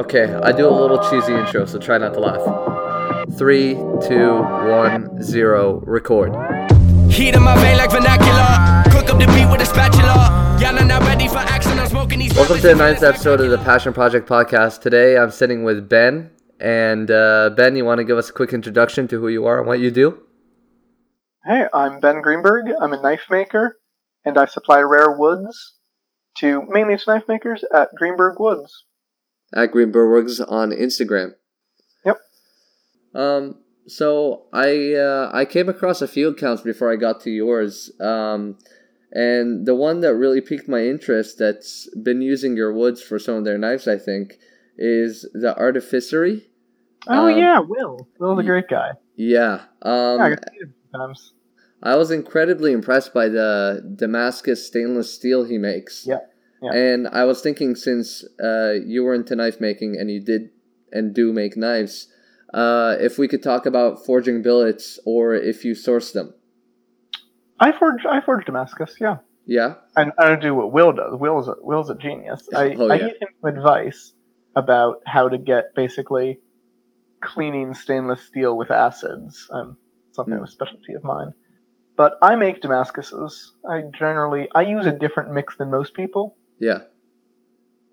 Okay, I do a little cheesy intro, so try not to laugh. Three, two, one, zero, record. Heat in my vein like vernacular. Cook up the beat with a spatula. Y'all are not ready for action. I'm smoking these. Welcome to the ninth episode of the Passion Project podcast. Today I'm sitting with Ben. And uh, Ben, you want to give us a quick introduction to who you are and what you do? Hey, I'm Ben Greenberg. I'm a knife maker, and I supply rare woods to mainly to knife makers at Greenberg Woods. At Green Greenberg on Instagram. Yep. Um. So I uh, I came across a few accounts before I got to yours. Um, and the one that really piqued my interest that's been using your woods for some of their knives, I think, is the Artificery. Oh Um, yeah, Will. Will's a great guy. Yeah. Um, yeah, I can see him sometimes. I was incredibly impressed by the Damascus stainless steel he makes. Yeah, yeah. And I was thinking, since uh, you were into knife making and you did and do make knives, uh, if we could talk about forging billets or if you source them. I forge I forge Damascus. Yeah, Yeah. and I don't do what Will does. Will's a, Will's a genius. I, Oh, I yeah. gave him some advice about how to get basically cleaning stainless steel with acids. Um, something Hmm. of a specialty of mine. But I make Damascuses. I generally I use a different mix than most people. Yeah.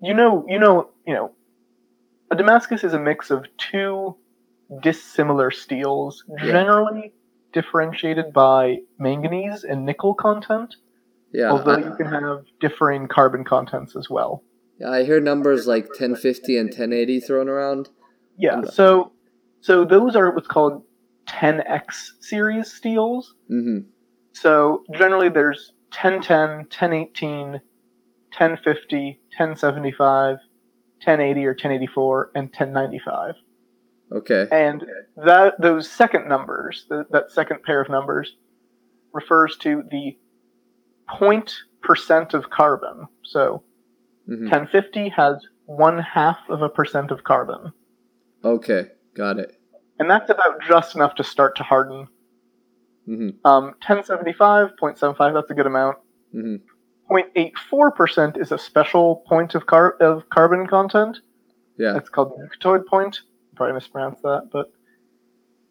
you know, you know, you know, a Damascus is a mix of two dissimilar steels, Yeah. generally differentiated by manganese and nickel content, Yeah. although I, you can have differing carbon contents as well. yeah, I hear numbers like 1050 and 1080 thrown around. Yeah, so so those are what's called 10x series steels. Mm-hmm. So generally there's 1010, 1018, 1050, 1075, 1080 or 1084, and 1095. Okay. And that those second numbers, th that second pair of numbers, refers to the point percent of carbon. So hmm 1050 has one half of a percent of carbon, Okay. Got it. and that's about just enough to start to harden. hmm Um, 1075, 0.75, that's a good amount. hmm 0.84% is a special point of, car- of carbon content. Yeah. It's called the Euctoid point. Probably mispronounced that, but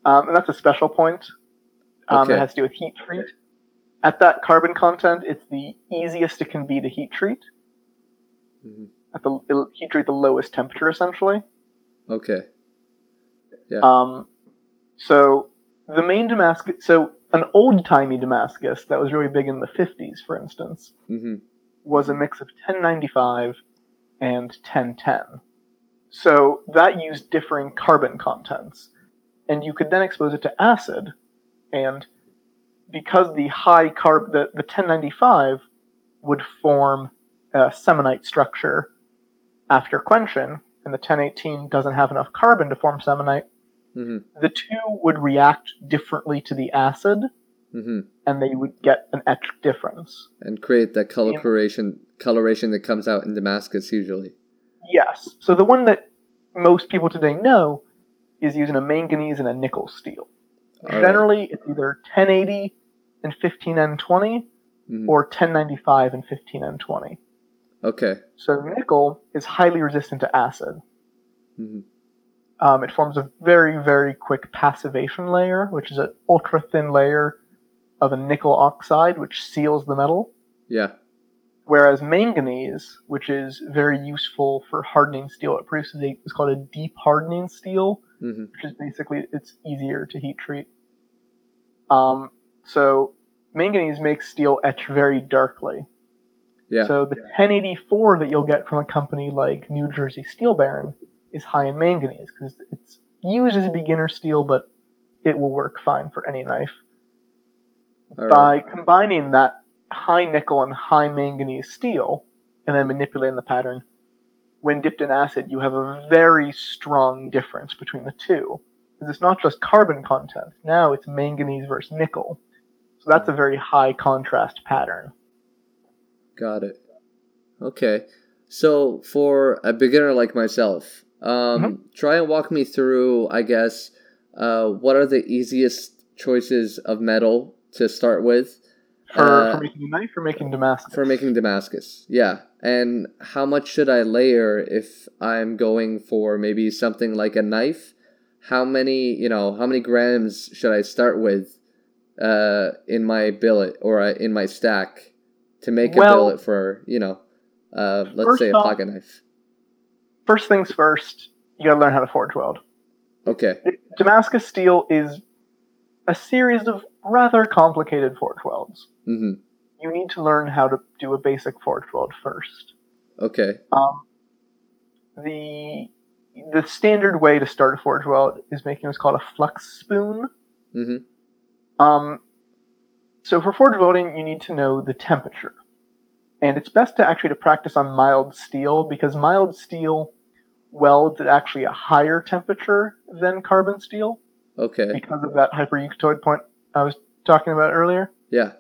um, and that's a special point. Um, Okay. It has to do with heat treat. At that carbon content, it's the easiest it can be to heat treat. Mm-hmm. At the it'll heat treat the lowest temperature, essentially. Okay. Yeah. Um, so the main Damascus, so an old timey Damascus that was really big in the 50s, for instance, hmm was a mix of 1095 and 1010. So that used differing carbon contents. And you could then expose it to acid, and because the high carb, the, the 1095 would form a cementite structure after quenching, and the 1018 doesn't have enough carbon to form cementite, hmm the two would react differently to the acid, hmm and they would get an etch difference. And create that Yeah. coloration coloration that comes out in Damascus usually. Yes. So the one that most people today know is using a manganese and a nickel steel. All right. Generally, it's either 1080 and 15N20 Mhm. or 1095 and 15N20. Okay. So nickel is highly resistant to acid. hmm Um, it forms a very, very quick passivation layer, which is an ultra thin layer of a nickel oxide, which seals the metal. Yeah. Whereas manganese, which is very useful for hardening steel, it produces a, it's called a deep hardening steel, hmm which is basically it's easier to heat treat. Um, so manganese makes steel etch very darkly. Yeah. So the 1084 that you'll get from a company like New Jersey Steel Baron is high in manganese because it's used as a beginner steel, but it will work fine for any knife. All By combining that high nickel and high manganese steel and then manipulating the pattern, when dipped in acid, you have a very strong difference between the two. Because it's not just carbon content, now it's manganese versus nickel. So that's a very high contrast pattern. Got it. Okay. So for a beginner like myself, um, Mm-hmm. try and walk me through, I guess, uh, what are the easiest choices of metal to start with For, Uh, for making a knife or making Damascus? for making Damascus? Yeah. And how much should I layer if I'm going for maybe something like a knife? How many, you know, how many grams should I start with uh, in my billet or uh, in my stack to make a Well, billet for, you know, uh, let's say a off- pocket knife? First things first, you gotta learn how to forge weld. Okay. Damascus steel is a series of rather complicated forge welds. Mm-hmm. You need to learn how to do a basic forge weld first. Okay. Um, the the standard way to start a forge weld is making what's called a flux spoon. Mm-hmm. Um, so for forge welding, you need to know the temperature, and it's best to actually to practice on mild steel because mild steel welds at actually a higher temperature than carbon steel Okay. because of that hypereuktoid point I was talking about earlier. Yeah.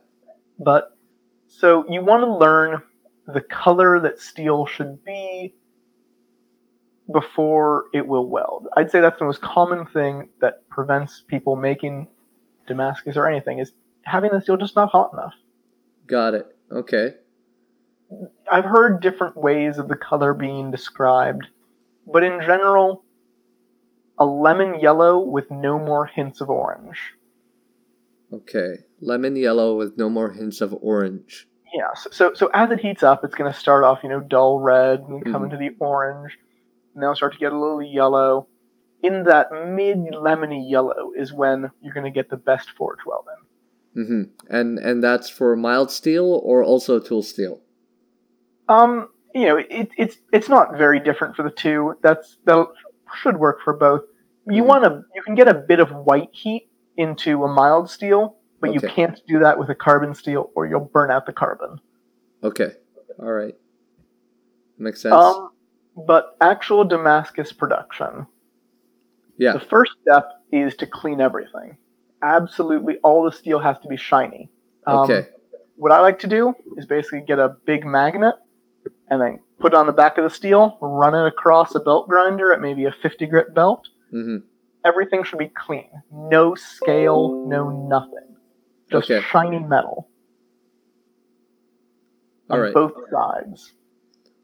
But so you want to learn the color that steel should be before it will weld. I'd say that's the most common thing that prevents people making Damascus or anything is having the steel just not hot enough. Got it. Okay. I've heard different ways of the color being described, but in general, a lemon yellow with no more hints of orange. Okay. Lemon yellow with no more hints of orange. Yeah, so, so so as it heats up, it's going to start off, you know, dull red and come Mhm. into the orange, and then start to get a little yellow. In that mid lemony yellow is when you're going to get the best forge welding. hmm And and that's for mild steel or also tool steel. Um, you know, it, it's it's not very different for the two. That's that should work for both. You Mhm. want to you can get a bit of white heat into a mild steel, but you can't do that with a carbon steel, or you'll burn out the carbon. Okay. All right. Makes sense. Um, but actual Damascus production. yeah. The first step is to clean everything. Absolutely, all the steel has to be shiny. Um, Okay. What I like to do is basically get a big magnet and then put it on the back of the steel, run it across a belt grinder at maybe a 50 grit belt. hmm Everything should be clean. No scale, no nothing. Just Okay. shiny metal All on right. both sides.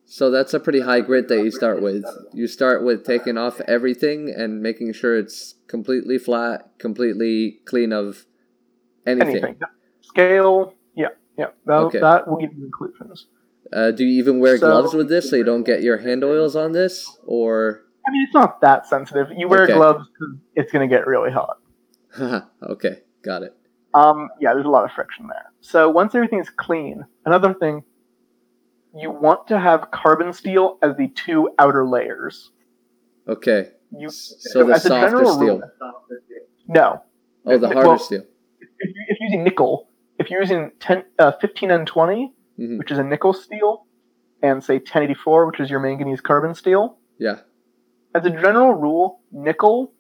So that's a pretty high grit that you start with. You start with taking off everything and making sure it's completely flat, completely clean of anything. Anything. Scale, yeah, yeah. That, Okay. that will give you inclusions. Uh, do you even wear So- gloves with this so you don't get your hand oils on this? Or I mean, it's not that sensitive. You wear Okay. gloves because it's going to get really hot. okay, got it. Um, yeah, there's a lot of friction there. So once everything is clean, another thing, you want to have carbon steel as the two outer layers. Okay. You So the softer steel. rule- no, Oh, the Well- harder steel. if, you, if you're using nickel, if you're using 10, uh, 15N20, Mhm. which is a nickel steel, and say 1084, which is your manganese carbon steel, Yeah. as a general rule, nickel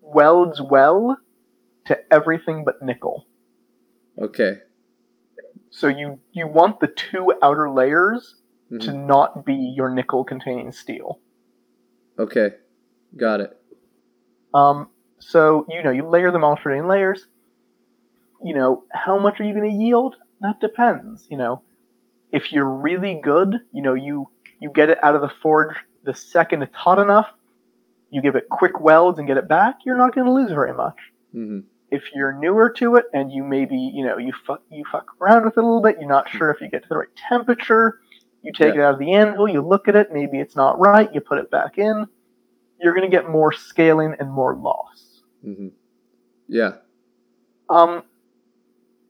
welds well to everything but nickel. Okay. So you you want the two outer layers Mhm. to not be your nickel containing steel. Okay. Got it. Um, so you know you layer them alternating layers. You know how much are you going to yield? That depends. You know, if you're really good, you know you you get it out of the forge the second it's hot enough. You give it quick welds and get it back. You're not going to lose very much. hmm If you're newer to it and you maybe you know you fuck you fuck around with it a little bit, you're not sure if you get to the right temperature. You take Yeah. it out of the anvil, you look at it, maybe it's not right, you put it back in. You're going to get more scaling and more loss. hmm Yeah. Um,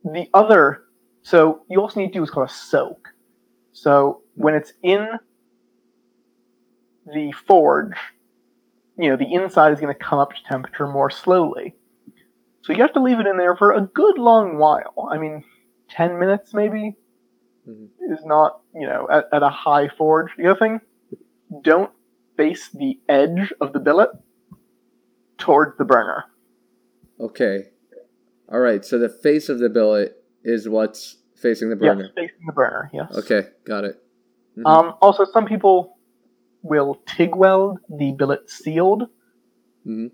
the other, so you also need to do what's called a soak. So when it's in the forge, you know, the inside is going to come up to temperature more slowly. So you have to leave it in there for a good long while. I mean, 10 minutes maybe Mhm. is not, you know, at, at a high forge. The other thing, don't face the edge of the billet towards the burner. Okay. All right. So the face of the billet is what's facing the burner. Yes, facing the burner, yes. Okay. Got it. Mhm. Um, also, some people will TIG weld the billet sealed. Mhm.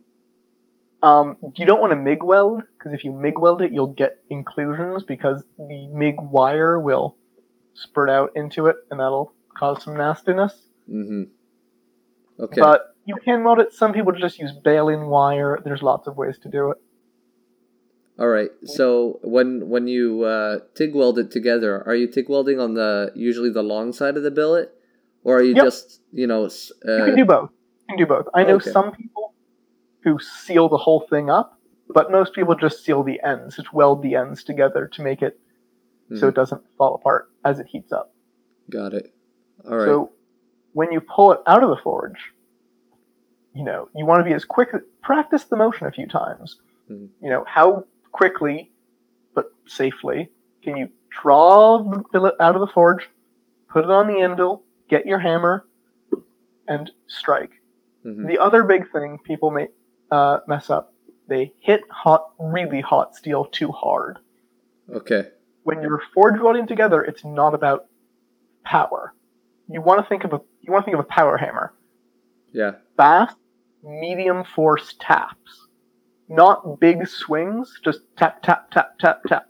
Um, you don't want to MIG weld because if you MIG weld it, you'll get inclusions because the MIG wire will spurt out into it and that'll cause some nastiness. Mm-hmm. Okay. But you can weld it. Some people just use baling wire. There's lots of ways to do it. All right. So when when you uh, TIG weld it together, are you TIG welding on the usually the long side of the billet, or are you Yep. just you know? s- You Uh, can do both. You can do both. I know Okay. some people who seal the whole thing up, but most people just seal the ends, just weld the ends together to make it so Mhm. it doesn't fall apart as it heats up. got it. All right. So when you pull it out of the forge, you know, you want to be as quick practice the motion a few times. Mhm. You know, how quickly but safely can you draw the billet out of the forge, put it on the anvil, get your hammer, and strike. Mhm. The other big thing people may uh, mess up, they hit hot, really hot steel too hard. Okay. When you're forge welding together, it's not about power. You want to think of a you want to think of a power hammer. Yeah. Fast, medium force taps, not big swings. Just tap tap tap tap tap.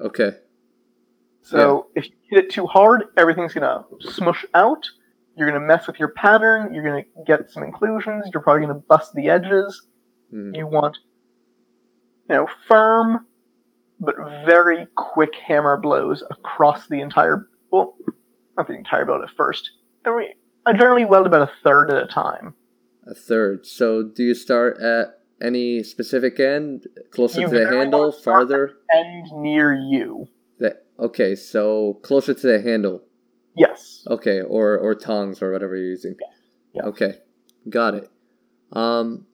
Okay. So if you hit it too hard, everything's gonna smush out. You're gonna mess with your pattern. You're gonna get some inclusions. You're probably gonna bust the edges. Mhm. You want, you know, firm but very quick hammer blows across the entire. Well, not the entire build at first. I, mean, I generally weld about a third at a time. A third. So do you start at any specific end, closer You to the handle, farther? End near you. The, okay, so closer to the handle. Yes. Okay, or or tongs or whatever you're using. Yeah. Okay, got it. Um,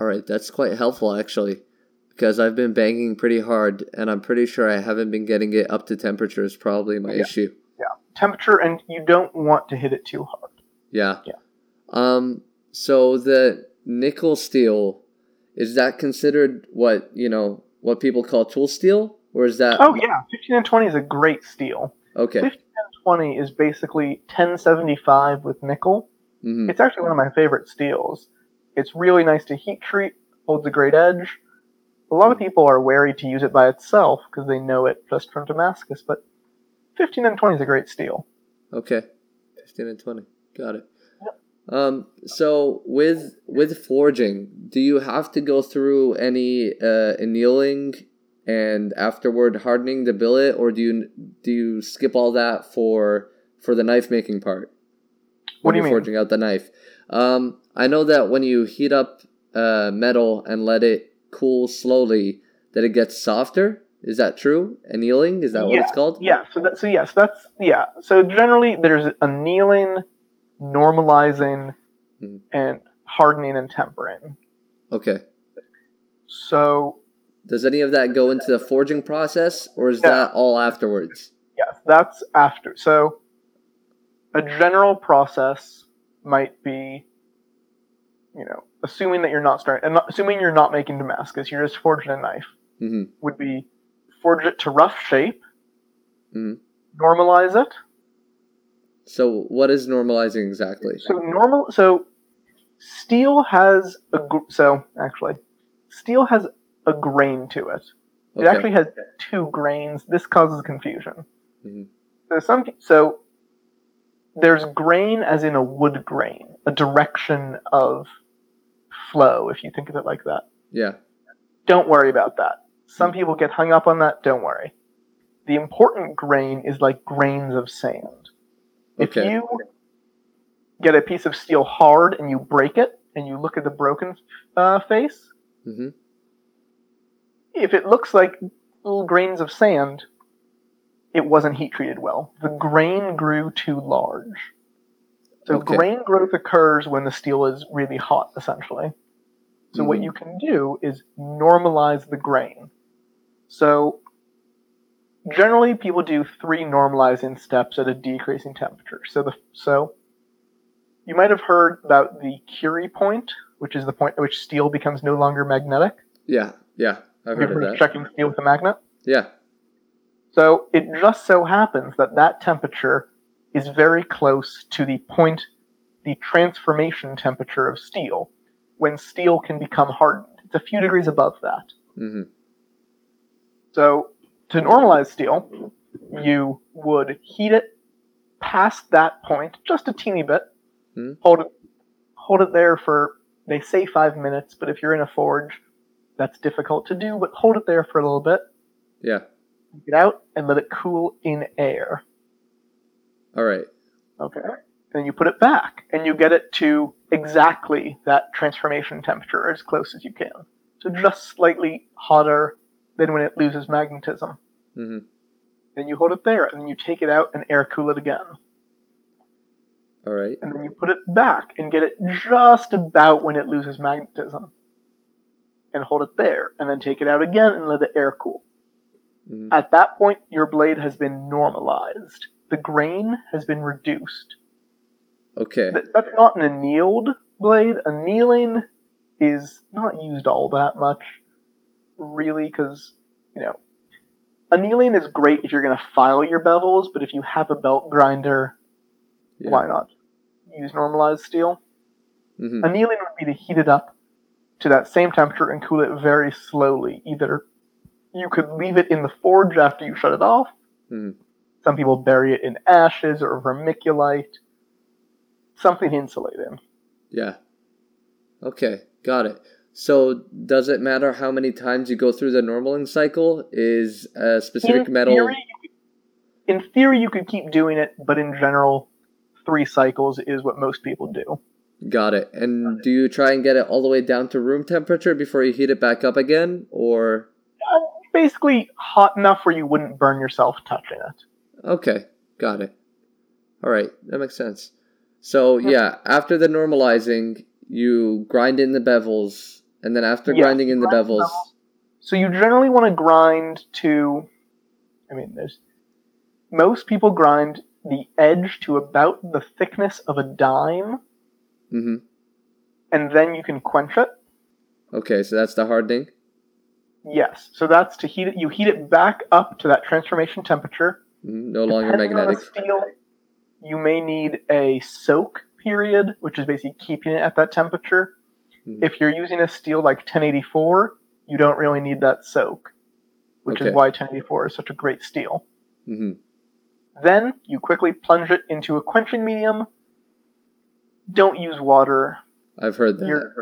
all right, that's quite helpful actually, because I've been banging pretty hard, and I'm pretty sure I haven't been getting it up to temperature. Is probably my Yeah. issue. Yeah, temperature, and you don't want to hit it too hard. Yeah. Yeah. Um. So the nickel steel is that considered what you know what people call tool steel, or is that? Oh yeah, 15 and 20 is a great steel. Okay. 15 and 20 is basically 1075 with nickel. hmm It's actually one of my favorite steels. It's really nice to heat treat, holds a great edge. A lot of people are wary to use it by itself because they know it just from Damascus, but 15 and 20 is a great steel. Okay, fifteen and twenty. Got it. Um. So with with forging, do you have to go through any uh, annealing and afterward hardening the billet, or do you do you skip all that for for the knife making part? What when do you mean? forging out the knife. Um, I know that when you heat up uh, metal and let it cool slowly, that it gets softer. Is that true? Annealing is that what it's called? Yeah, so that, so yes, that's yeah. So generally there's annealing, normalizing, Mhm. and hardening and tempering. Okay. So Does any of that go into the forging process, or is Yeah. that all afterwards? yes, that's after. So a general process might be, you know, assuming that you're not starting, and assuming you're not making Damascus, you're just forging a knife. hmm Would be forge it to rough shape, mm-hmm. normalize it. So, what is normalizing exactly? So normal. So steel has a gr- so actually, steel has a grain to it. It Okay. actually has two grains. This causes confusion. Mhm. So some so there's grain as in a wood grain, a direction of flow. If you think of it like that, Yeah. don't worry about that. Some people get hung up on that. Don't worry. The important grain is like grains of sand. If Okay. you get a piece of steel hard and you break it, and you look at the broken uh, face, hmm if it looks like little grains of sand, it wasn't heat treated well. The grain grew too large. So Okay. grain growth occurs when the steel is really hot, essentially. So what Mhm. you can do is normalize the grain. So generally people do three normalizing steps at a decreasing temperature. So the so you might have heard about the Curie point, which is the point at which steel becomes no longer magnetic. Yeah. Yeah. I've heard heard of that. checking steel with a magnet? Yeah. So it just so happens that that temperature is very close to the point, the transformation temperature of steel, when steel can become hardened. It's a few degrees above that. Mm-hmm. So to normalize steel, you would heat it past that point, just a teeny bit, Hmm. hold it, hold it there for they say five minutes, but if you're in a forge, that's difficult to do. But hold it there for a little bit, Yeah. get out, and let it cool in air. All right. Okay. Then you put it back, and you get it to exactly that transformation temperature as close as you can. So just slightly hotter than when it loses magnetism. hmm Then you hold it there, and then you take it out and air cool it again. All right. And then you put it back and get it just about when it loses magnetism. And hold it there, and then take it out again and let it air cool. Mhm. At that point, your blade has been normalized. The grain has been reduced. Okay. Th- That's not an annealed blade. Annealing is not used all that much, really, because, you know, annealing is great if you're going to file your bevels, but if you have a belt grinder, Yeah. why not use normalized steel? hmm Annealing would be to heat it up to that same temperature and cool it very slowly. Either you could leave it in the forge after you shut it off. Mhm. Some people bury it in ashes or vermiculite. Something to insulate in. Yeah. Okay. Got it. So does it matter how many times you go through the normaling cycle? Is a specific in metal? Theory, in theory, you could keep doing it, but in general, three cycles is what most people do. Got it. And do you try and get it all the way down to room temperature before you heat it back up again, or? Uh, basically, hot enough where you wouldn't burn yourself touching it. Okay. Got it. All right. That makes sense. So yeah, after the normalizing, you grind in the bevels, and then after Yeah, grinding in the bevels. So you generally want to grind to, I mean, there's most people grind the edge to about the thickness of a dime, Mm-hmm. and then you can quench it. Okay, so that's the hardening. Yes, so that's to heat it. You heat it back up to that transformation temperature. Mhm, No longer Depending magnetic. steel, you may need a soak period, which is basically keeping it at that temperature. Mhm. If you're using a steel like 1084, you don't really need that soak, which Okay. is why 1084 is such a great steel. hmm Then you quickly plunge it into a quenching medium. Don't use water. I've heard that. You're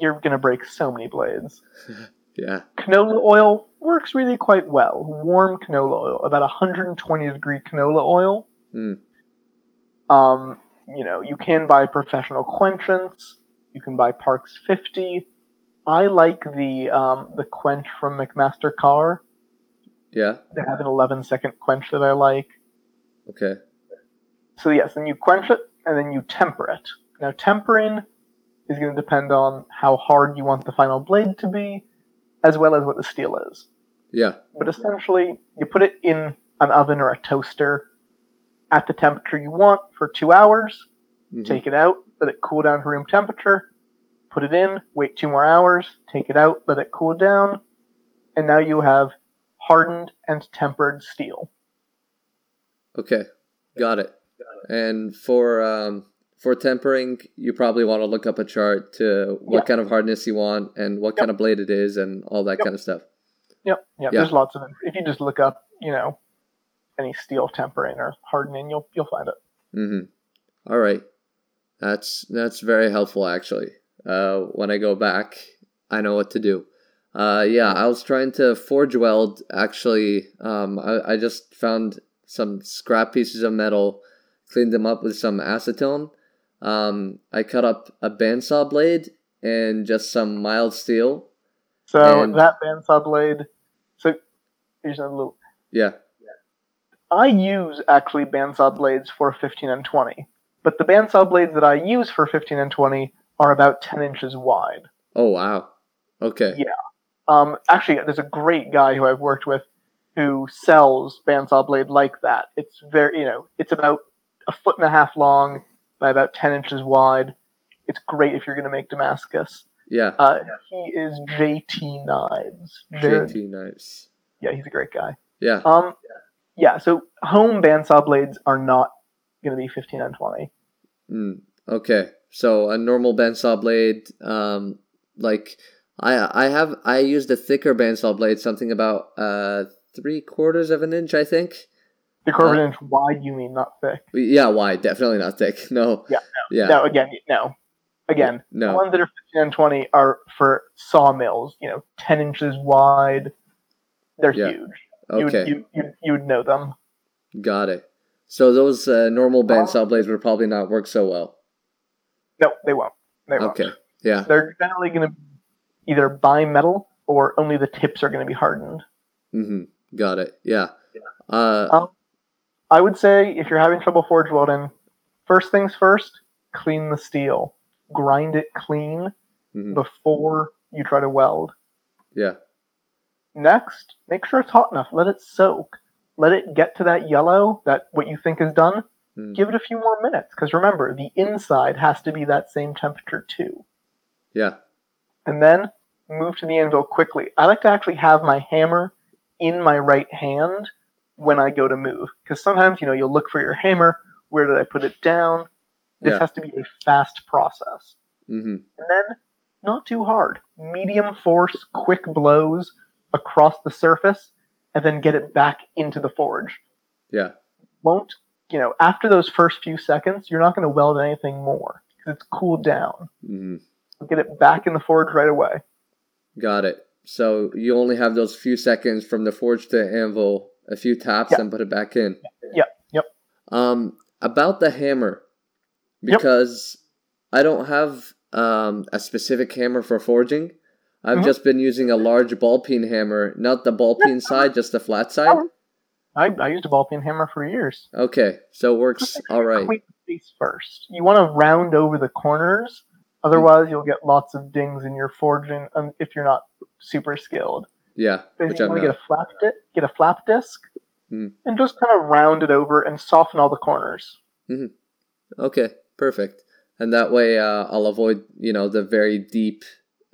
you're gonna break so many blades. Yeah. Canola oil works really quite well. Warm canola oil, about 120 degree canola oil. Mm. Um, you know, you can buy professional quenchants. You can buy Parks 50. I like the um, the quench from McMaster-Carr. Yeah. They have an 11 second quench that I like. Okay. So yes, then you quench it and then you temper it. Now tempering is going to depend on how hard you want the final blade to be, as well as what the steel is. Yeah. But essentially, you put it in an oven or a toaster at the temperature you want for two hours. Mhm. Take it out, let it cool down to room temperature. Put it in, wait two more hours, take it out, let it cool down, and now you have hardened and tempered steel. Okay. Got it. And for um for tempering, you probably want to look up a chart to what Yeah. kind of hardness you want and what Yep. kind of blade it is and all that Yep. kind of stuff. Yep, yep. Yeah. There's lots of. If you just look up, you know, any steel tempering or hardening, you'll you'll find it. Mm-hmm. All right. That's that's very helpful actually. Uh, when I go back, I know what to do. Uh, yeah, I was trying to forge weld. Actually, um, I, I just found some scrap pieces of metal, cleaned them up with some acetone. Um, I cut up a bandsaw blade and just some mild steel. So And- that bandsaw blade. So here's a little. Yeah. I use actually bandsaw blades for 15 and 20, but the bandsaw blades that I use for 15 and 20 are about 10 inches wide. Oh wow. Okay. Yeah. Um, actually, there's a great guy who I've worked with who sells bandsaw blade like that. It's very, you know, it's about a foot and a half long by about 10 inches wide. It's great if you're going to make Damascus. Yeah. Uh, he is JT Knives. JT knives. Yeah, he's a great guy. Yeah. Um, yeah, so home bandsaw blades are not going to be 15 and 20. Mm, okay, so a normal bandsaw blade, um, like I I have I used a thicker bandsaw blade, something about uh three quarters of an inch, I think. The quarter of Uh, an inch wide, you mean not thick? Yeah, wide, definitely not thick. No. Yeah, Yeah. No, again, no. Again, the No. ones that are 15 and 20 are for sawmills, you know, 10 inches wide. They're Yeah. huge. You, would, Okay. you, you, you would know them. Got it. So those uh, normal bandsaw blades would probably not work so well. No, they won't. They won't. Okay. Yeah. They're generally going to either bimetal or only the tips are going to be hardened. Mm-hmm. Got it. Yeah. Uh, Um, I would say if you're having trouble forge welding, first things first, clean the steel. Grind it clean mhm. before you try to weld. Yeah. Next, make sure it's hot enough. Let it soak. Let it get to that yellow, that what you think is done. Mm. Give it a few more minutes because remember, the inside has to be that same temperature too. Yeah. And then move to the anvil quickly. I like to actually have my hammer in my right hand when I go to move because sometimes you know you'll look for your hammer. Where did I put it down? This Yeah. has to be a fast process. hmm And then not too hard. Medium force, quick blows across the surface, and then get it back into the forge. Yeah. Won't, you know, after those first few seconds, you're not going to weld anything more because it's cooled down. hmm Get it back in the forge right away. Got it. So you only have those few seconds from the forge to anvil, a few taps, and put it back in. Yeah, yep. Um, about the hammer, Yep. because I don't have um, a specific hammer for forging. I've Mhm. just been using a large ball peen hammer, not the ball peen side, just the flat side. I, I used a ball peen hammer for years. Okay, so it works all right. Face first. You want to round over the corners, otherwise you'll get lots of dings in your forging um, if you're not super skilled. Yeah, Then which you want to get a flap di- get a flap disc, Hmm. and just kind of round it over and soften all the corners. Okay, perfect. And that way, uh, I'll avoid you know the very deep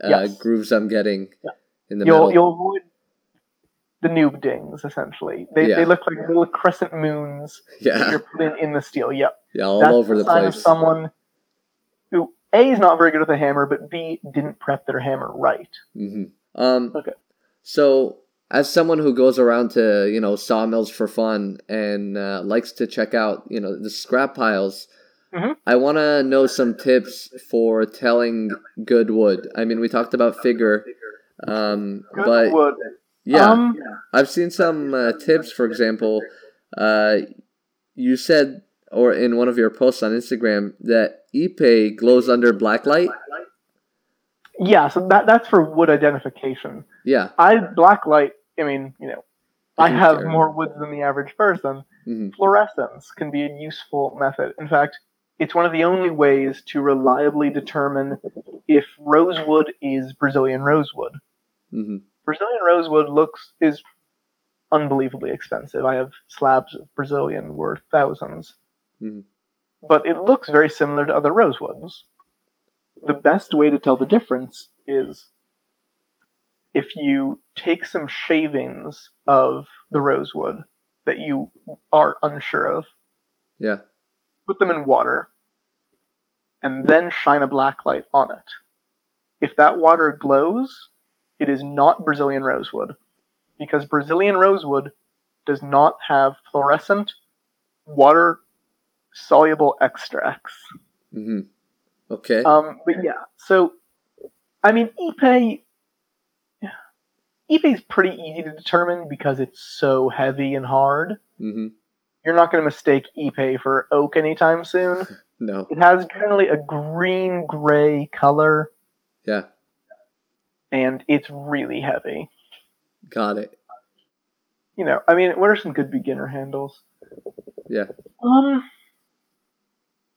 uh, Yes. grooves I'm getting Yeah. in the You'll metal. you'll avoid the noob dings essentially. They Yeah. they look like little crescent moons that yeah, you're putting in the steel. Yep, yeah, all that's over the sign place. of someone who a is not very good with a hammer, but b didn't prep their hammer right. hmm Um, Okay. So, as someone who goes around to you know sawmills for fun and uh, likes to check out you know the scrap piles, Mhm. I want to know some tips for telling good wood. I mean, we talked about figure, um, but wood. yeah, Um, I've seen some uh, tips. For example, uh, you said or in one of your posts on Instagram that Ipe glows under black light. yeah, so that that's for wood identification. Yeah. I black light. I mean, you know, I have more woods than the average person. Mhm. Fluorescence can be a useful method. In fact, it's one of the only ways to reliably determine if rosewood is Brazilian rosewood. hmm Brazilian rosewood looks is unbelievably expensive. I have slabs of Brazilian worth 1000s Mhm. But it looks very similar to other rosewoods. The best way to tell the difference is if you take some shavings of the rosewood that you are unsure of, Yeah. Put them in water, and then shine a black light on it. If that water glows, it is not Brazilian rosewood, because Brazilian rosewood does not have fluorescent, water soluble extracts. Mm-hmm. Okay. Um, but yeah, so I mean, Ipe, Ipe is pretty easy to determine because it's so heavy and hard. hmm You're not going to mistake Ipe for oak anytime soon. No. It has generally a green gray color, Yeah. and it's really heavy. Got it. You know, I mean, what are some good beginner handles? Yeah. Um,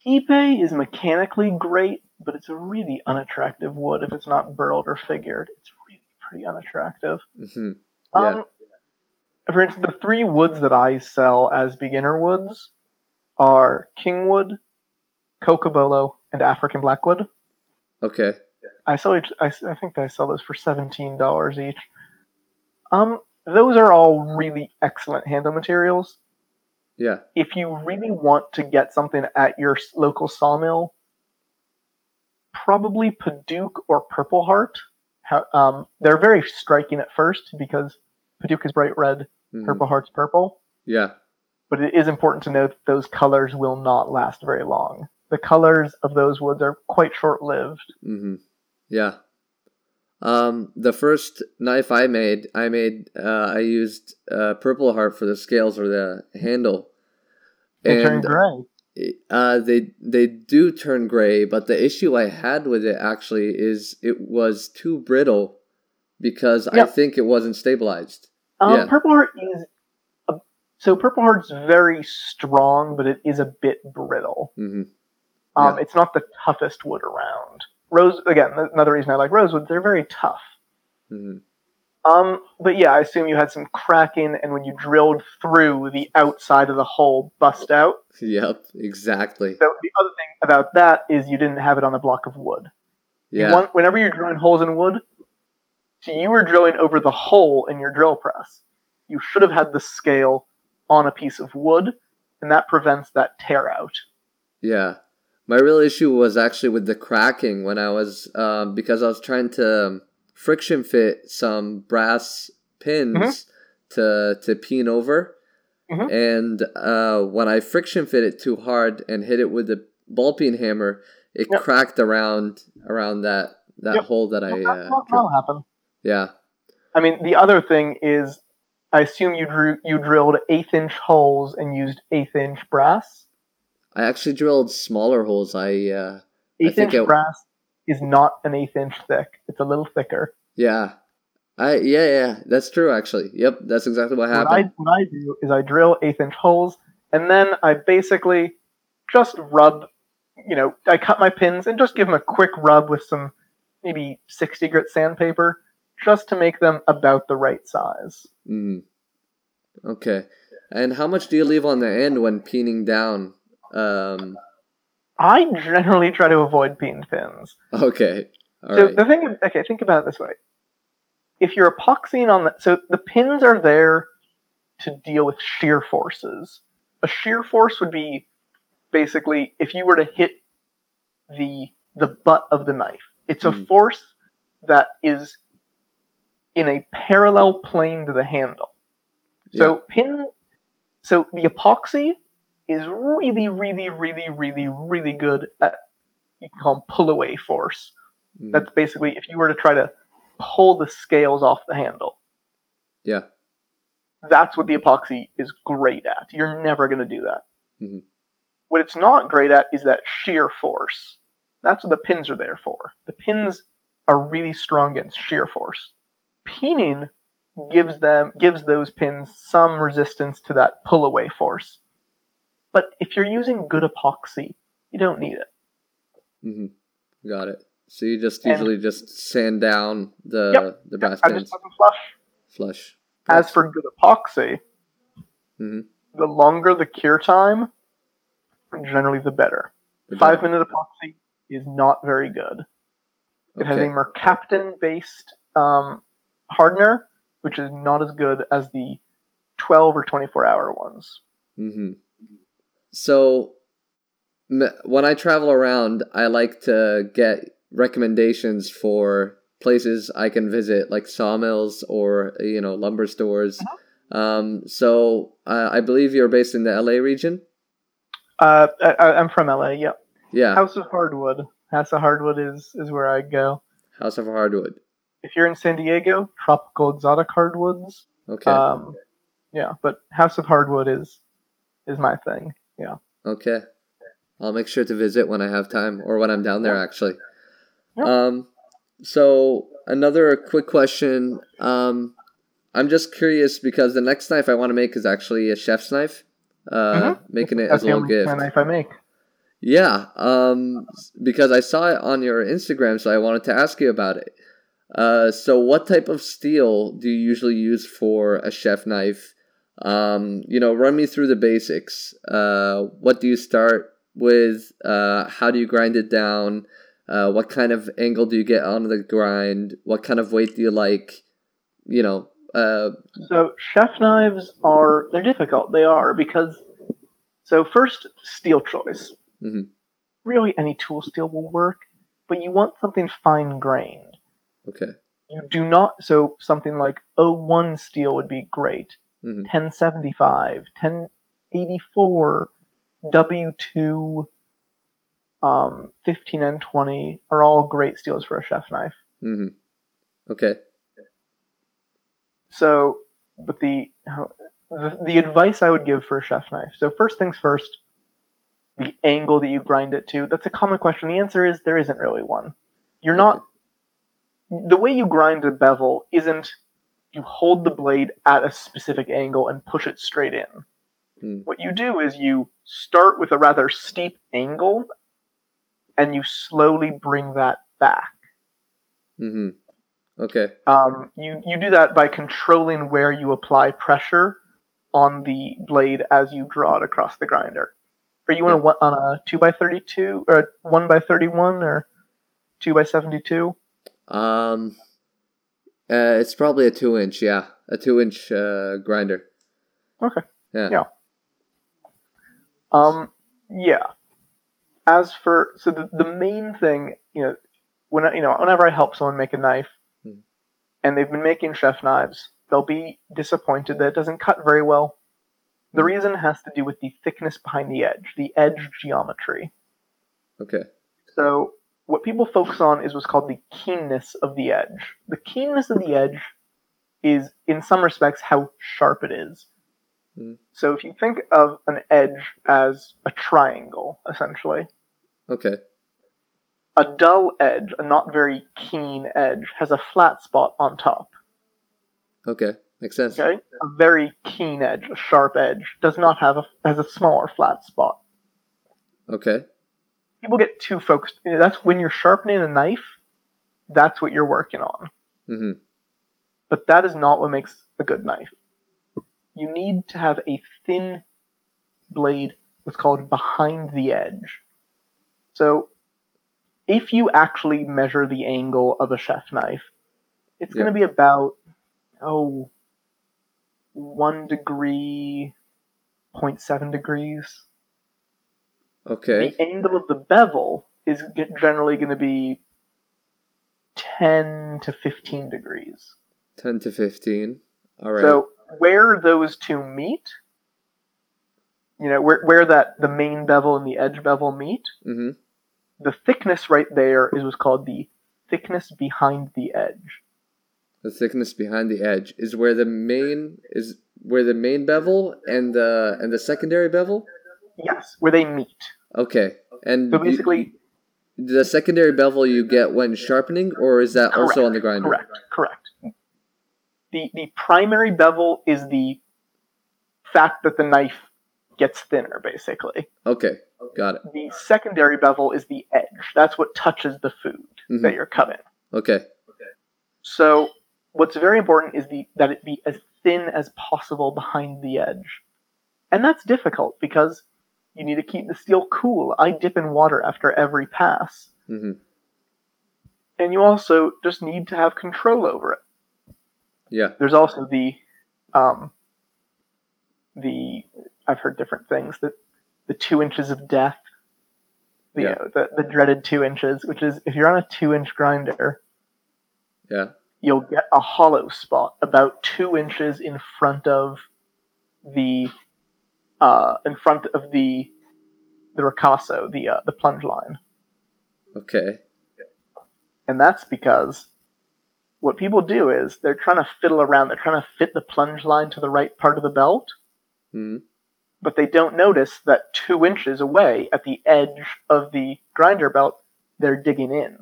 Ipe is mechanically great, but it's a really unattractive wood if it's not burled or figured. It's really pretty unattractive. Mm-hmm. Yeah. Um, for instance, the three woods that I sell as beginner woods are Kingwood, Cocobolo, and African Blackwood. Okay. I sell each. I, I think I sell those for seventeen dollars each. Um, those are all really excellent handle materials. Yeah. If you really want to get something at your local sawmill, probably Padauk or Purple Heart. Um, they're very striking at first because Padauk is bright red, Mhm. Purple Heart's purple. Yeah. but it is important to note that those colors will not last very long. The colors of those woods are quite short lived. Mm-hmm. Yeah. Um, the first knife I made, I made, uh, I used uh, purple heart for the scales or the handle. They turn gray. Uh, they they do turn gray, but the issue I had with it actually is it was too brittle because I think it wasn't stabilized. Um, Yeah. Purple Heart is a, so Purple Heart's very strong, but it is a bit brittle. hmm Um, Yeah. It's not the toughest wood around. Rose again, another reason I like rosewood. They're very tough. hmm Um, but yeah, I assume you had some cracking, and when you drilled through, the outside of the hole bust out. Yep, exactly. So the other thing about that is you didn't have it on a block of wood. You Yeah, want, whenever you're drilling holes in wood, so you were drilling over the hole in your drill press. You should have had the scale on a piece of wood, and that prevents that tear out. yeah. My real issue was actually with the cracking when I was um, because I was trying to um, friction fit some brass pins Mm-hmm. to to peen over, Mhm. and uh, when I friction fit it too hard and hit it with the ball peen hammer, it Yep. cracked around around that that Yep. hole that I Well, uh, that, that'll drilled. happen. Yeah, I mean, the other thing is, I assume you drew you drilled eighth inch holes and used eighth inch brass. I actually drilled smaller holes. I uh, I Eighth think inch it- brass is not an eighth inch thick. It's a little thicker. yeah, I yeah yeah that's true actually. Yep, that's exactly what What happened. I what I do is I drill eighth inch holes, and then I basically just rub. You know, I cut my pins and just give them a quick rub with some maybe sixty grit sandpaper, just to make them about the right size. Mm. Okay. And how much do you leave on the end when peening down? Um. I generally try to avoid peened pins. Okay. All so right. the thing, okay, think about it this way: if you're epoxying on the, so the pins are there to deal with shear forces. A shear force would be basically if you were to hit the the butt of the knife. It's a Mhm. force that is in a parallel plane to the handle. So pin, so the epoxy is really, really, really, really, really good at you can call them pull away force. Mm. That's basically if you were to try to pull the scales off the handle. Yeah. That's what the epoxy is great at. You're never going to do that. Mhm. What it's not great at is that shear force. That's what the pins are there for. The pins are really strong against shear force. Peening gives them gives those pins some resistance to that pull away force. But if you're using good epoxy, you don't need it. hmm Got it. So you just And- usually just sand down the Yep. the brass I pins, just let them flush. flush. As for good epoxy, Mhm. the longer the cure time, generally the better. The Five better. minute epoxy is not very good. It has a mercaptan based um, hardener, which is not as good as the 12 or 24 hour ones. hmm So, when I travel around, I like to get recommendations for places I can visit, like sawmills or you know lumber stores. Um, so uh, I believe you're based in the LA region. Uh, I, I- I'm from LA, yep. Yeah, House of Hardwood. House of Hardwood is, is where I go. House of Hardwood. If you're in San Diego, tropical exotic hardwoods. Okay, Um, yeah, but House of Hardwood is is my thing. Yeah. okay. I'll make sure to visit when I have time or when I'm down there. Actually. Yeah. Um, so another quick question. Um, I'm just curious because the next knife I want to make is actually a chef's knife. Uh, making it That's as a little gift. knife I make. Yeah, um, because I saw it on your Instagram, so I wanted to ask you about it. Uh, so, what type of steel do you usually use for a chef knife? Um, you know, run me through the basics. Uh, what do you start with? Uh, how do you grind it down? Uh, what kind of angle do you get on the grind? What kind of weight do you like? You know, uh, So chef knives are they're difficult. They are because so first steel choice. Mhm. Really, any tool steel will work, but you want something fine grained. Okay. You do not. So something like O1 steel would be great. Mhm. 1075, 1084, W2, um, 15 and 20 are all great steels for a chef knife. hmm Okay. So, but the, the the advice I would give for a chef knife. So first things first, the angle that you grind it to. That's a common question. The answer is there isn't really one. You're not. The way you grind a bevel isn't you hold the blade at a specific angle and push it straight in. Hmm. What you do is you start with a rather steep angle and you slowly bring that back. Mm-hmm. Okay. Um, you, you do that by controlling where you apply pressure on the blade as you draw it across the grinder. Are you on a, on a 2 by 32 or a 1 by 31 or 2 by 72 Um, uh, it's probably a two inch. Yeah, a two inch uh, grinder. Okay. Yeah. Yeah. Um, yeah. As for so the, the main thing, you know, when I- you know whenever I help someone make a knife, Hmm. and they've been making chef knives, they'll be disappointed that it doesn't cut very well. The Hmm. reason has to do with the thickness behind the edge, the edge geometry. Okay. So what people focus on is what's called the keenness of the edge. The keenness of the edge is, in some respects, how sharp it is. Hmm. So if you think of an edge as a triangle, essentially, Okay. a dull edge, a not very keen edge, has a flat spot on top. Okay. Makes sense. Okay, a very keen edge, a sharp edge, does not have a has a smaller flat spot. Okay. People get too focused. you know, That's when you're sharpening a knife. That's what you're working on. hmm But that is not what makes a good knife. You need to have a thin blade, what's called behind the edge. So, if you actually measure the angle of a chef knife, it's going to be about, oh, one degree, 0.7 degrees. Okay. The angle of the bevel is generally going to be 10 to 15 degrees. Ten to fifteen. All right. So where those two meet, you know, where where that the main bevel and the edge bevel meet, hmm the thickness right there is what's called the thickness behind the edge. The thickness behind the edge is where the main is where the main bevel and the and the secondary bevel. Yes, where they meet. Okay. And So you- basically, the secondary bevel you get when sharpening, or is that also on the grinder? correct, correct. The the primary bevel is the fact that the knife gets thinner, basically. Okay. Got it. The secondary bevel is the edge. That's what touches the food Mhm. that you're cutting. Okay. Okay. So what's very important is the that it be as thin as possible behind the edge. And that's difficult because you need to keep the steel cool. I dip in water after every pass. hmm And you also just need to have control over it. Yeah. There's also the um the I've heard different things that the two inches of death. The, Yeah. uh, the the dreaded two inches, which is if you're on a two inch grinder, Yeah. you'll get a hollow spot about two inches in front of the uh, in front of the the ricasso, the uh, the plunge line, Okay. and that's because what people do is they're trying to fiddle around. They're trying to fit the plunge line to the right part of the belt, hmm but they don't notice that two inches away at the edge of the grinder belt, they're digging in.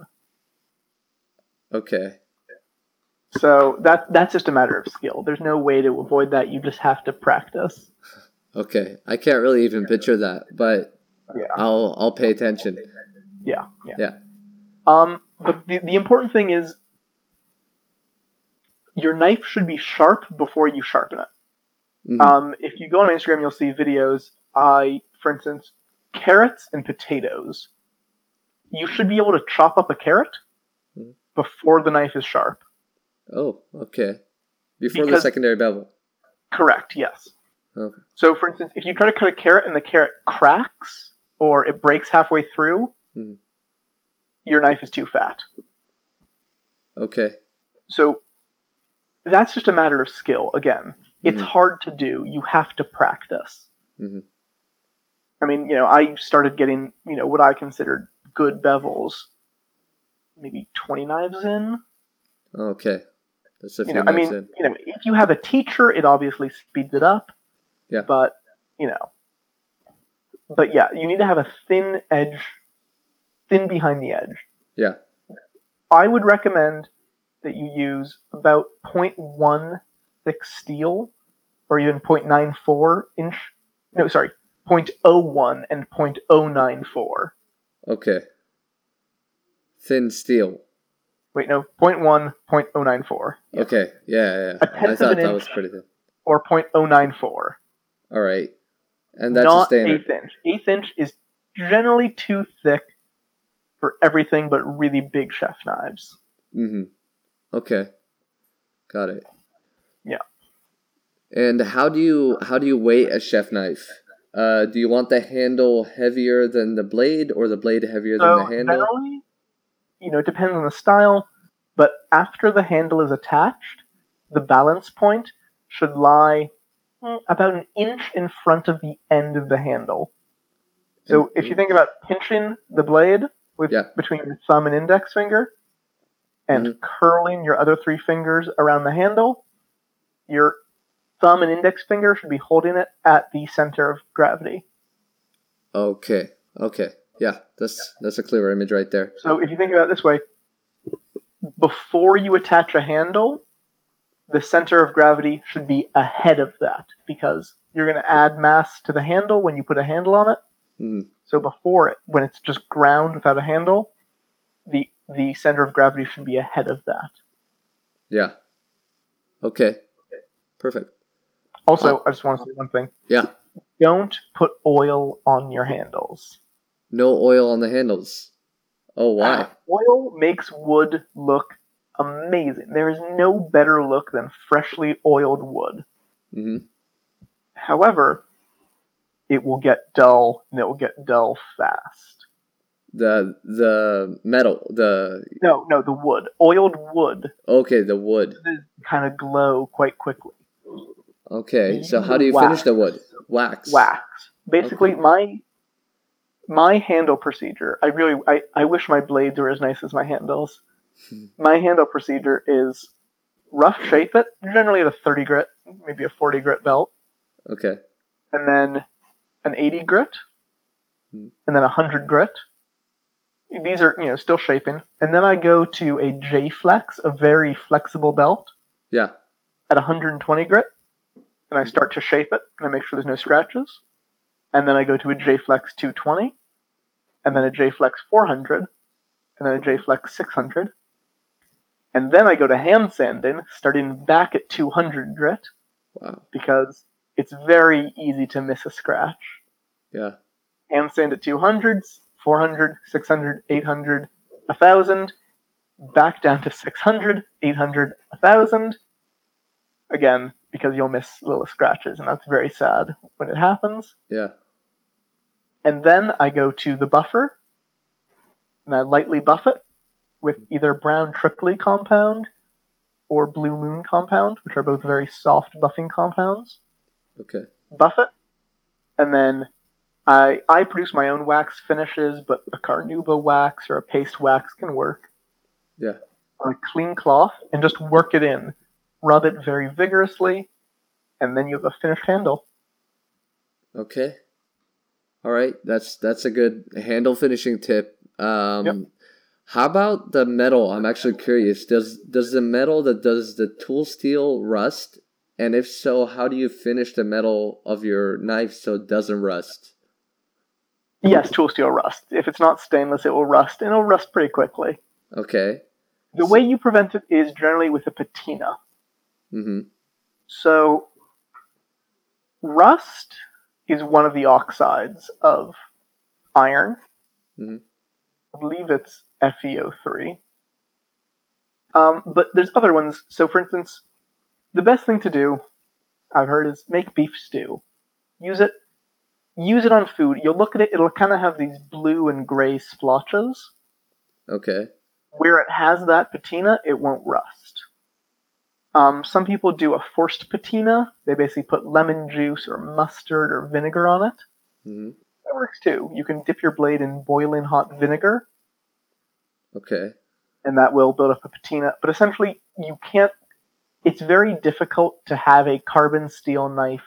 Okay. So that that's just a matter of skill. There's no way to avoid that. You just have to practice. Okay. I can't really even picture that, but Yeah. I'll I'll pay attention. Yeah, yeah. Yeah. Um, but the, the important thing is your knife should be sharp before you sharpen it. Mhm. Um, if you go on Instagram, you'll see videos. I, for instance, carrots and potatoes. You should be able to chop up a carrot Mhm. before the knife is sharp. Oh, okay. Before the secondary bevel. Correct. Yes. Okay. So, for instance, if you try to cut a carrot and the carrot cracks or it breaks halfway through, Mhm. your knife is too fat. Okay. So that's just a matter of skill. Again, it's Mhm. hard to do. You have to practice. Mhm. I mean, you know, I started getting, you know, what I considered good bevels maybe 20 knives in. Okay. That's a few You know, I mean, in. you know, if you have a teacher, it obviously speeds it up. Yeah. But, you know, but yeah, you need to have a thin edge, thin behind the edge. Yeah. I would recommend that you use about 0.1 thick steel or even 0.94 inch. No, sorry, 0.01 and 0.094. Okay. Thin steel. Wait, no, 0.1, 0.094. Yeah. Okay. Yeah, yeah. A tenth I of thought an that inch. was pretty thin. Or 0.094. All right. And that's a Not standard. eighth inch. Eighth inch is generally too thick for everything but really big chef knives. Mm-hmm. Okay. Got it. Yeah. And how do you how do you weight a chef knife? Uh, do you want the handle heavier than the blade, or the blade heavier than the handle? generally, you know, it depends on the style, but after the handle is attached, the balance point should lie about an inch in front of the end of the handle. So if you think about pinching the blade with Yeah. between your thumb and index finger, and Mhm. curling your other three fingers around the handle, your thumb and index finger should be holding it at the center of gravity. Okay. Okay. Yeah, that's that's a clear image right there. So if you think about it this way, before you attach a handle, the center of gravity should be ahead of that because you're going to add mass to the handle when you put a handle on it. Mhm. So before it, when it's just ground without a handle, the the center of gravity should be ahead of that. Yeah. Okay. Perfect. Also, I just want to say one thing: Yeah. don't put oil on your handles. No oil on the handles. Oh, why? Oil makes wood look amazing. There is no better look than freshly oiled wood. hmm However, it will get dull and it will get dull fast. The the metal. The No, no, the wood. Oiled wood okay. The wood. kind of glow quite quickly. Okay. So how do you finish the wood? Wax. Wax. Basically, my my handle procedure. I really, I, I wish my blades were as nice as my handles. My handle procedure is rough shape it, generally at a 30 grit, maybe a 40 grit belt, Okay. and then an 80 grit, Hmm. and then a 100 grit. These are, you know, still shaping. And then I go to a J Flex, a very flexible belt, Yeah. at 120 grit, and I start to shape it, and I make sure there's no scratches. And then I go to a J Flex 220, and then a J Flex 400, and then a J Flex 600. And then I go to hand sanding, starting back at 200 grit, Wow. because it's very easy to miss a scratch. Yeah. Hand sand at 200s, 400, 600, 800, 1000, back down to 600, 800, 1000. Again, because you'll miss little scratches, and that's very sad when it happens. Yeah. And then I go to the buffer, and I lightly buff it with either brown Tripoli compound or blue moon compound, which are both very soft buffing compounds. Okay. Buff it, and then I I produce my own wax finishes, but a carnauba wax or a paste wax can work. Yeah. On a clean cloth, and just work it in. Rub it very vigorously, and then you have a finished handle. Okay. All right. That's that's a good handle finishing tip. Um, Yep. How about the metal? I'm actually curious. Does does the metal that does the tool steel rust? And if so, how do you finish the metal of your knife so it doesn't rust? Yes, tool steel rust. If it's not stainless, it will rust, and it'll rust pretty quickly. Okay. The way you prevent it is generally with a patina. Mm-hmm. So, rust is one of the oxides of iron. Mhm. I believe it's FeO3. Um, but there's other ones. So, for instance, the best thing to do, I've heard, is make beef stew. Use it. Use it on food. You'll look at it; it'll kind of have these blue and gray splotches. Okay. Where it has that patina, it won't rust. Um, some people do a forced patina. They basically put lemon juice or mustard or vinegar on it. hmm That works too. You can dip your blade in boiling hot vinegar, Okay. and that will build up a patina. But essentially, you can't. It's very difficult to have a carbon steel knife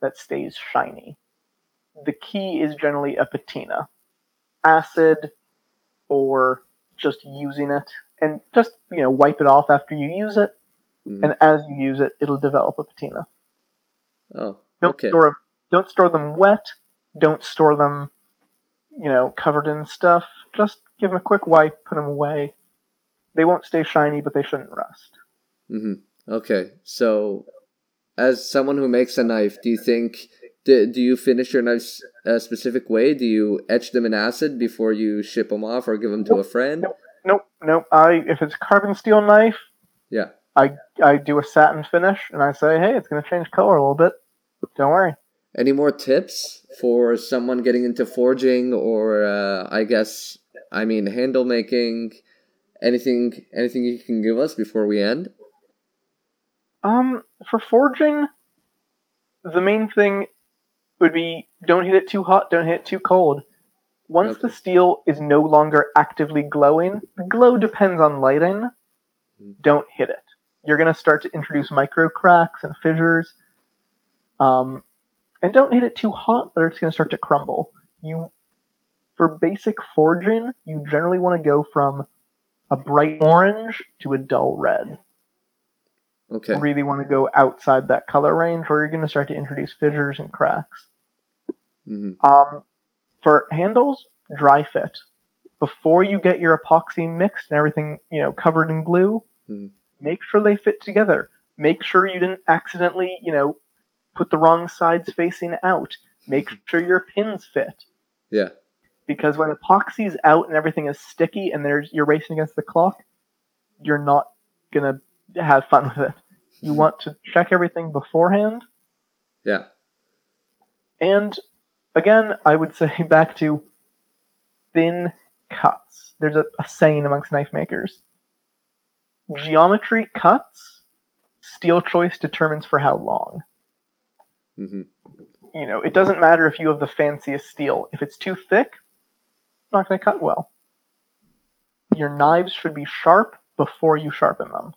that stays shiny. The key is generally a patina, acid, or just using it, and just you know wipe it off after you use it. Mhm. And as you use it, it'll develop a patina. Oh. Don't Okay. store don't store them wet. Don't store them, you know, covered in stuff. Just give them a quick wipe, put them away. They won't stay shiny, but they shouldn't rust. hmm Okay. So, as someone who makes a knife, do you think do, do you finish your knives a specific way? Do you etch them in acid before you ship them off, or give them to a friend? Nope, nope. I if it's a carbon steel knife, Yeah. I I do a satin finish, and I say, hey, it's gonna change color a little bit. Don't worry. Any more tips for someone getting into forging, or uh, I guess I mean handle making? Anything anything you can give us before we end? Um, for forging, the main thing would be don't hit it too hot, don't hit it too cold. Once the steel is no longer actively glowing, the glow depends on lighting. Mhm. Don't hit it. You're going to start to introduce micro cracks and fissures. Um, and don't hit it too hot, or it's going to start to crumble. You, for basic forging, you generally want to go from a bright orange to a dull red Okay. really want to go outside that color range, or you're going to start to introduce fissures and cracks. hmm Um, for handles, dry fit. Before you get your epoxy mixed and everything, you know, covered in glue, Mhm. make sure they fit together. Make sure you didn't accidentally, you know, put the wrong sides facing out. Make sure your pins fit. Yeah. Because when epoxy's out and everything is sticky and there's you're racing against the clock, you're not gonna have fun with it. You want to check everything beforehand. Yeah. And again, I would say back to thin cuts. There's a, a saying amongst knife makers. Geometry cuts, steel choice determines for how long. hmm You know, it doesn't matter if you have the fanciest steel. If it's too thick, not going to cut well. Your knives should be sharp before you sharpen them.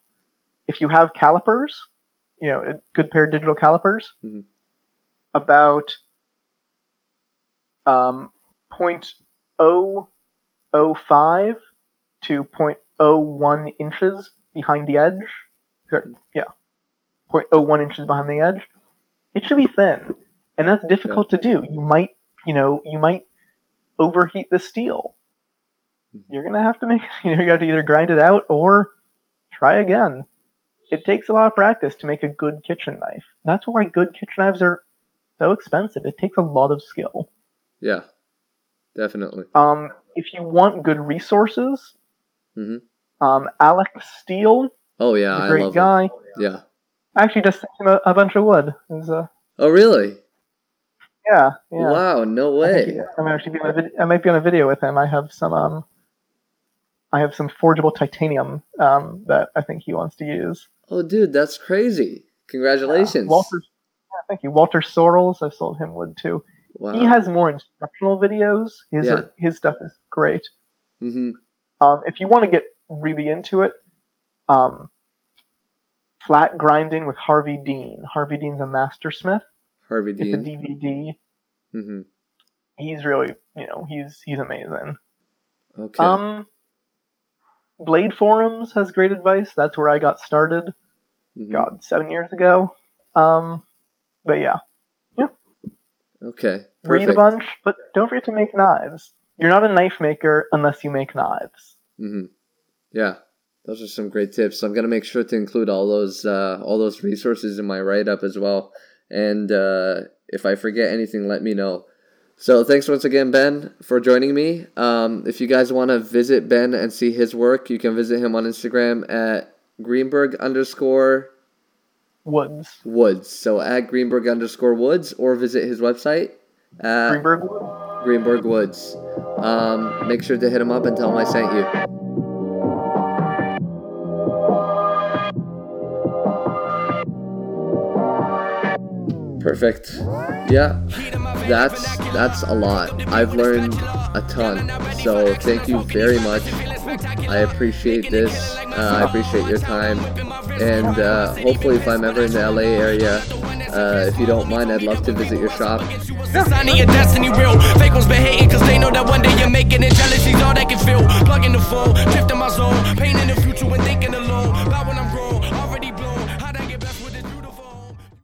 If you have calipers, you know, a good pair of digital calipers, Mhm. about um, 0.005 to 0.01 inches behind the edge. Yeah, 0.01 inches behind the edge. It should be thin, and that's difficult to do. You might, you know, you might overheat the steel. You're gonna have to make, you know, you have to either grind it out or try again. It takes a lot of practice to make a good kitchen knife. That's why good kitchen knives are so expensive. It takes a lot of skill. Yeah. Definitely. Um, if you want good resources, Mhm. um, Alec Steele, Oh yeah, is a I great guy. it. Yeah. I actually just sent him a, a bunch of wood. Was, uh, Oh really? Yeah, yeah. Wow. No I way. he- I'm actually be on a vid- I might be on a video with him. I have some um, I have some forgeable titanium um that I think he wants to use. Oh dude, that's crazy. Congratulations. Walter, yeah, thank you, Walter Sorrells. I've sold him wood too. Wow. He has more instructional videos. His Yeah. his stuff is great. hmm Um, if you want to get really into it, um, flat grinding with Harvey Dean. Harvey Dean's a master smith. Harvey It's a Dean. DVD. hmm He's really, you know, he's he's amazing. Okay. Um, Blade Forums has great advice. That's where I got started. Mhm. God, seven years ago. Um, but yeah, yeah. Okay. read a bunch, but don't forget to make knives. You're not a knife maker unless you make knives. hmm Yeah, those are some great tips. I'm gonna make sure to include all those uh, all those resources in my write up as well. And uh, if I forget anything, let me know. So thanks once again, Ben, for joining me. Um, if you guys want to visit Ben and see his work, you can visit him on Instagram at Greenberg underscore Woods. Woods. So at Greenberg underscore Woods, or visit his website at Greenberg Wood. Greenberg Woods. Um, make sure to hit him up and tell him I sent you. Perfect. Yeah, that's that's a lot. I've learned a ton. So thank you very much. I appreciate this. Uh, I appreciate your time. And uh, hopefully, if I'm ever in the LA area, uh, if you don't mind, I'd love to visit your shop. Signing your destiny real. Fake ones been hating cause they know that one day you're making it. Jealousy's all they can feel. Plugging the phone, drifting my zone. The future when thinking alone. About when I'm grown.